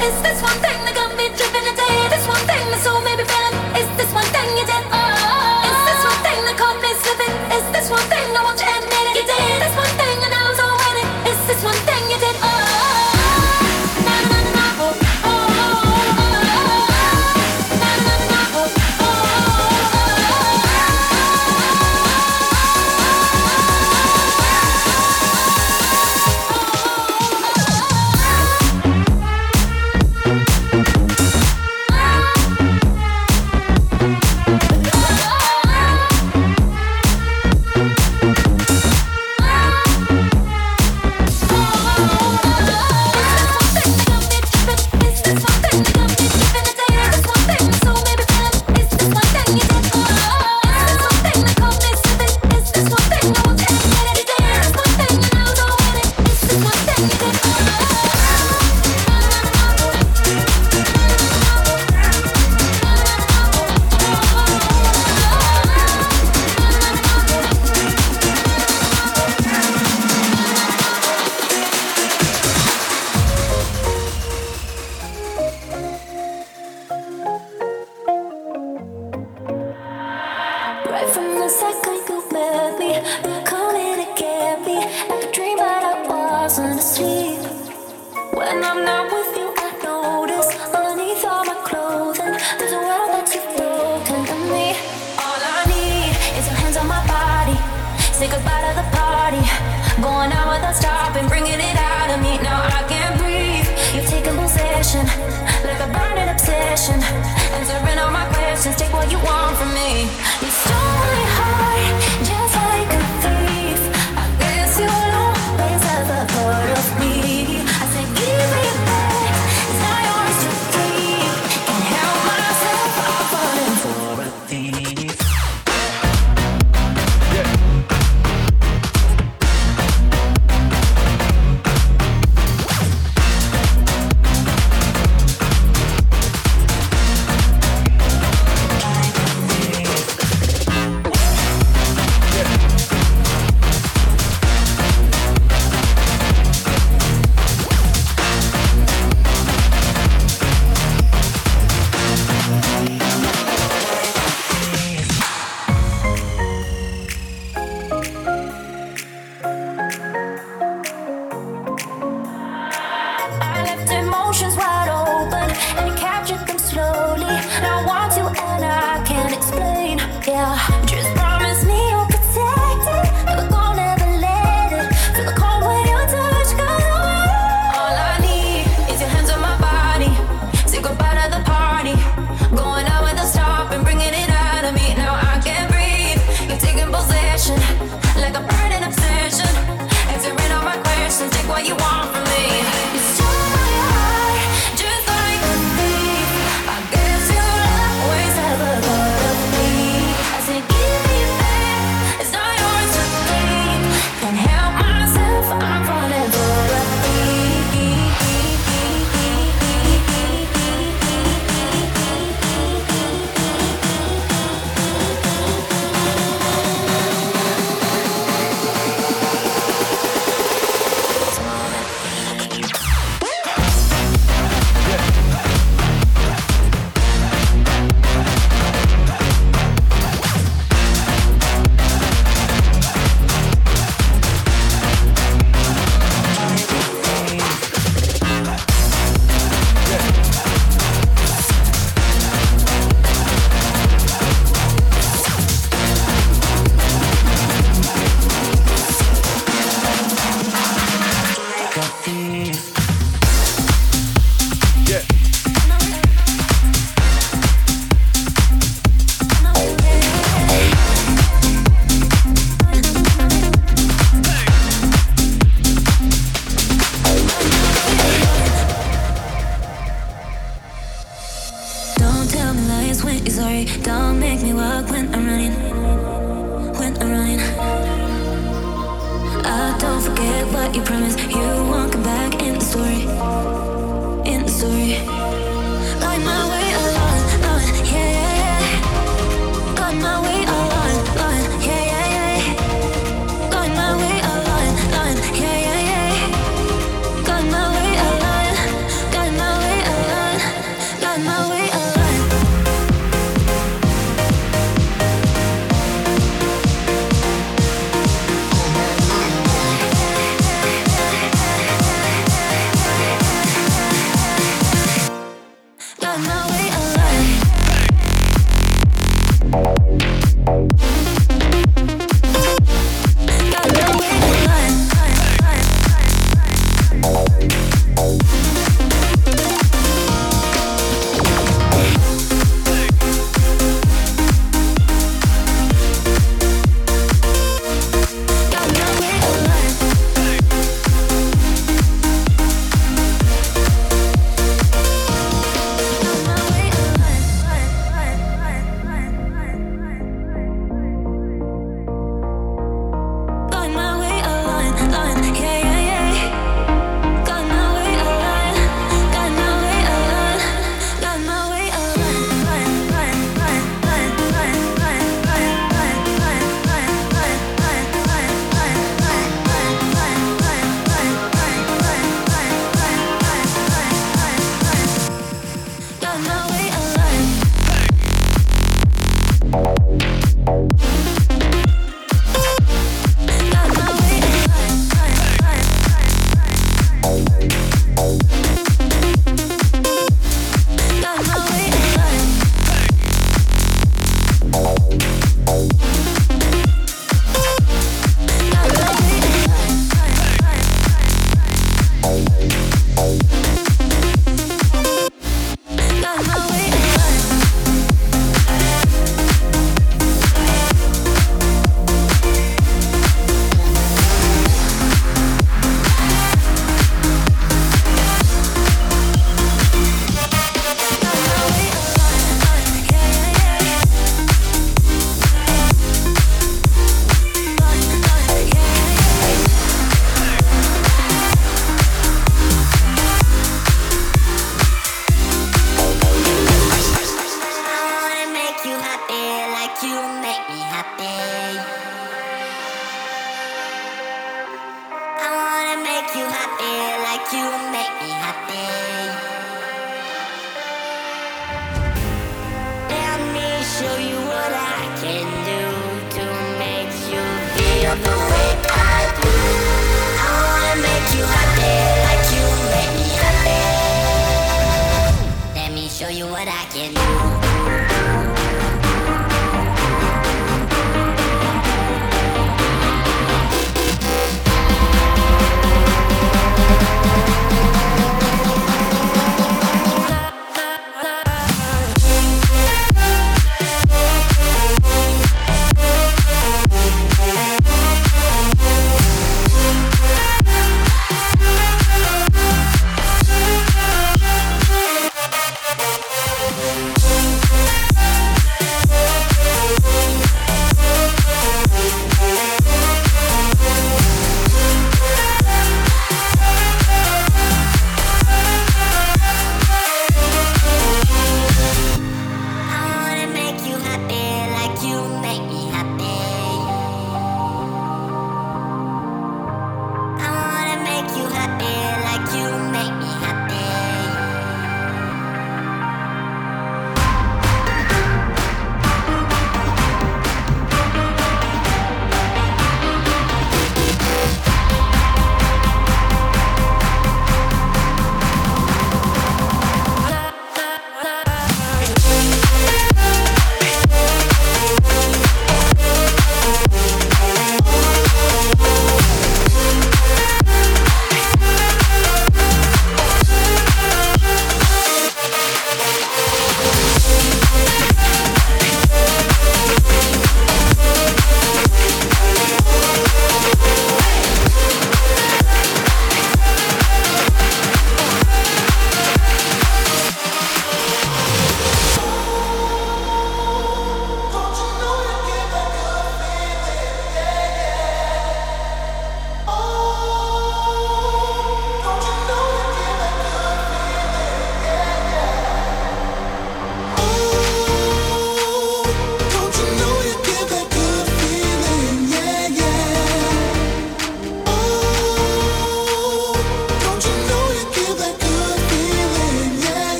my way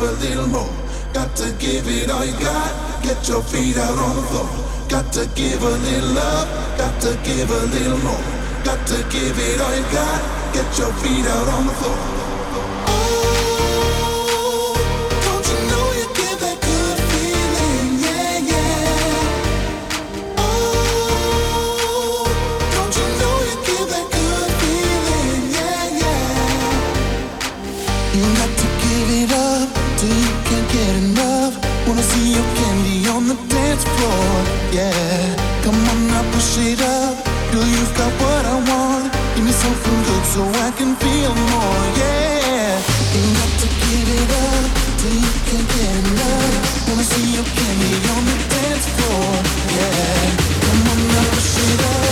give a little more. Got to give it all you got. Get your feet out on the floor. Got to give a little love. Got to give a little more. Got to give it all you got. Get your feet out on the floor. yeah. Come on now, push it up. Girl, you've got what I want. Give me something good so I can feel more, yeah. Got to give it up till you can't get enough. Wanna see you on the dance floor, yeah. Come on now, push it up.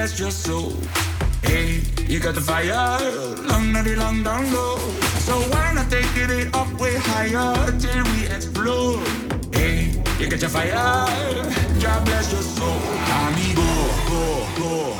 Bless your soul. Hey, you got the fire, long, not long down low. So why not take it up way higher till we explode? Hey, you got your fire, God bless your soul. Amigo, go, go, go, go,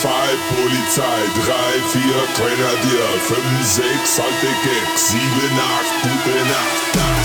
2, Polizei, 3, 4, Grenadier, 5, 6, alte Gag, 7, 8, gute Nacht.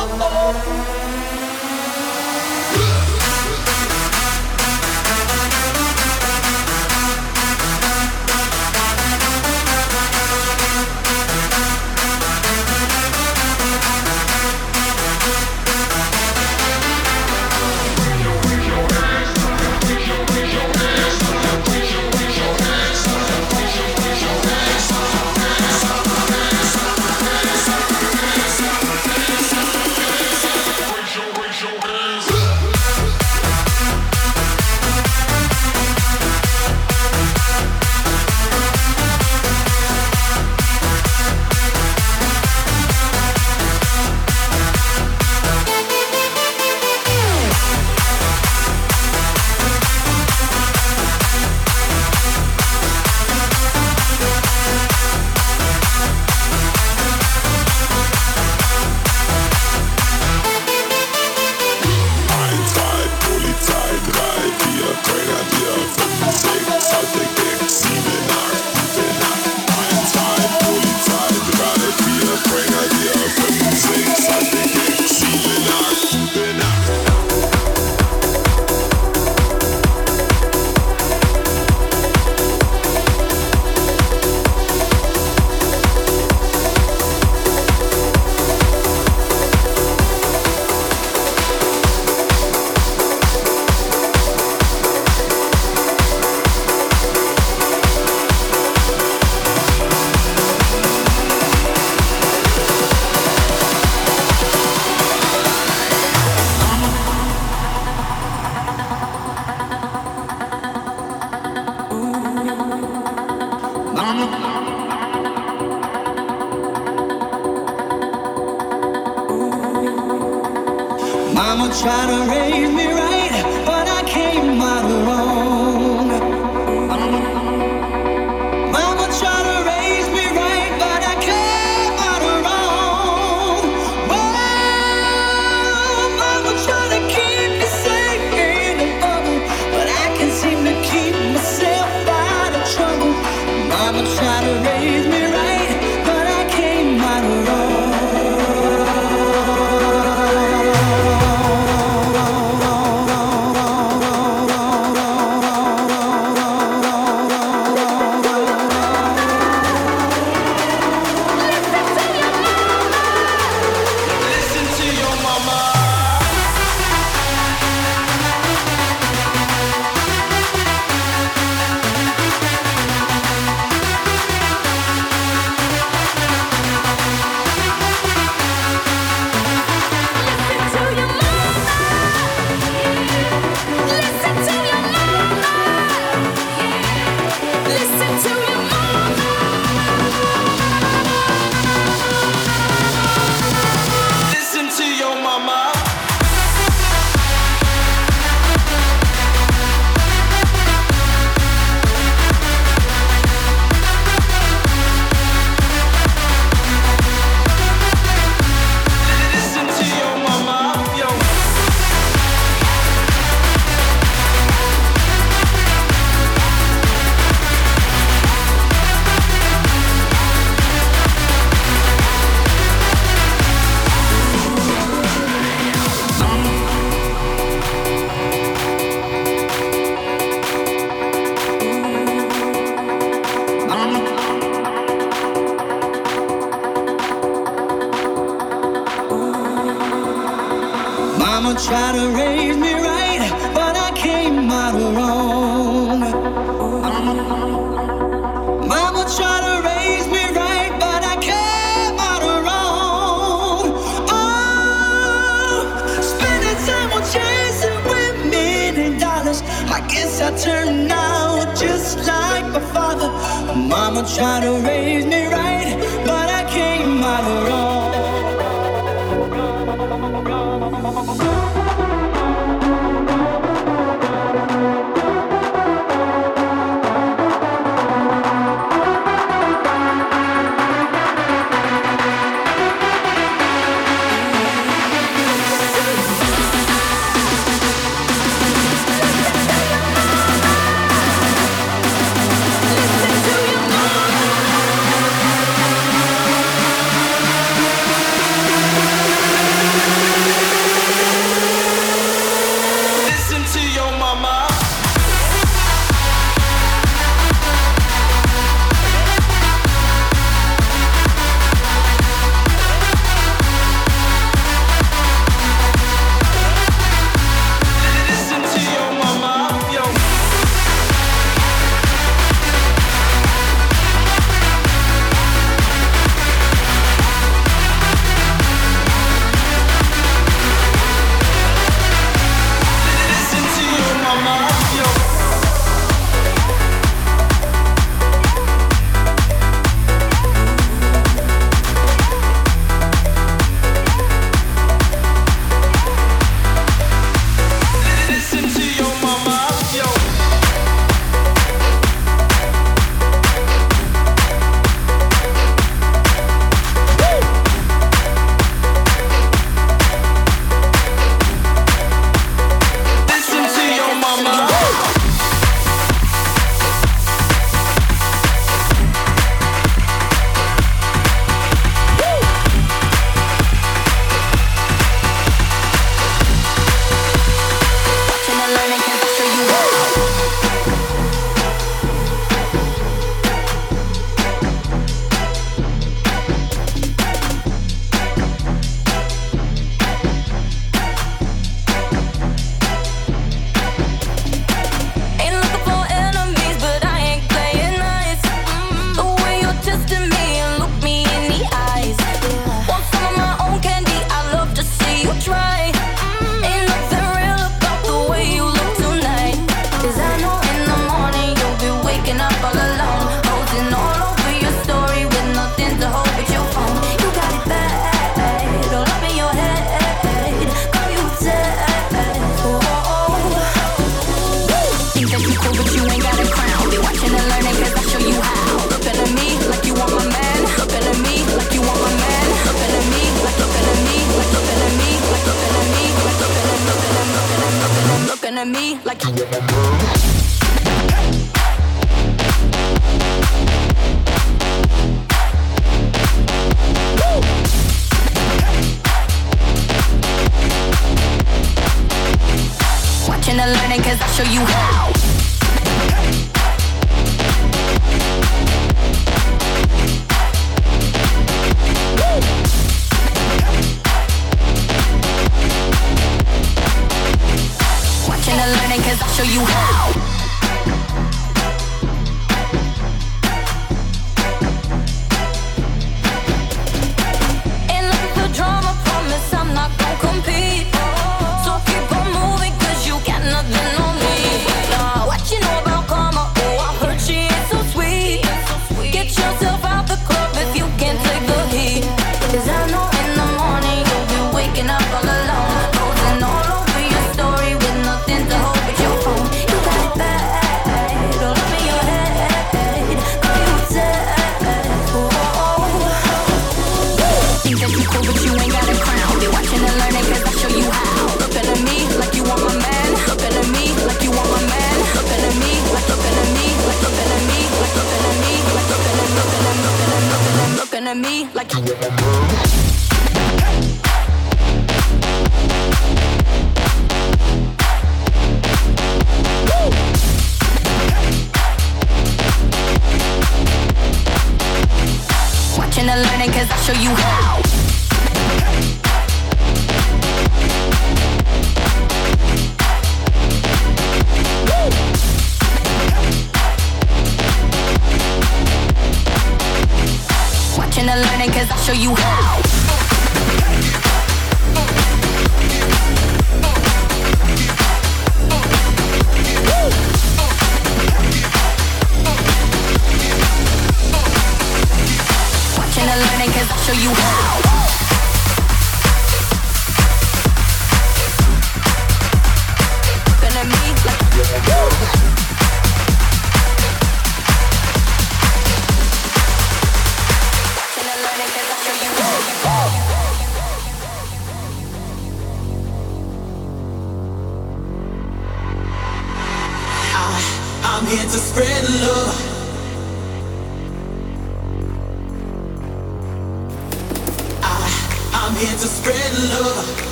oh, oh. oh. try to raise me right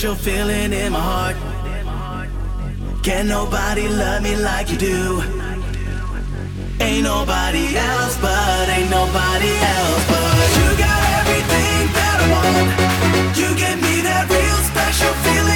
special feeling in my heart. Can nobody love me like you do? Ain't nobody else, but ain't nobody else, but you got everything that I want. You give me that real special feeling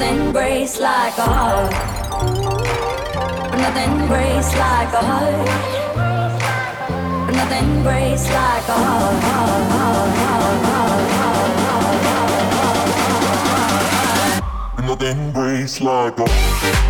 nothing breaks like a heart. Nothing breaks like a heart nothing breaks like a heart. Nothing breaks like a Nothing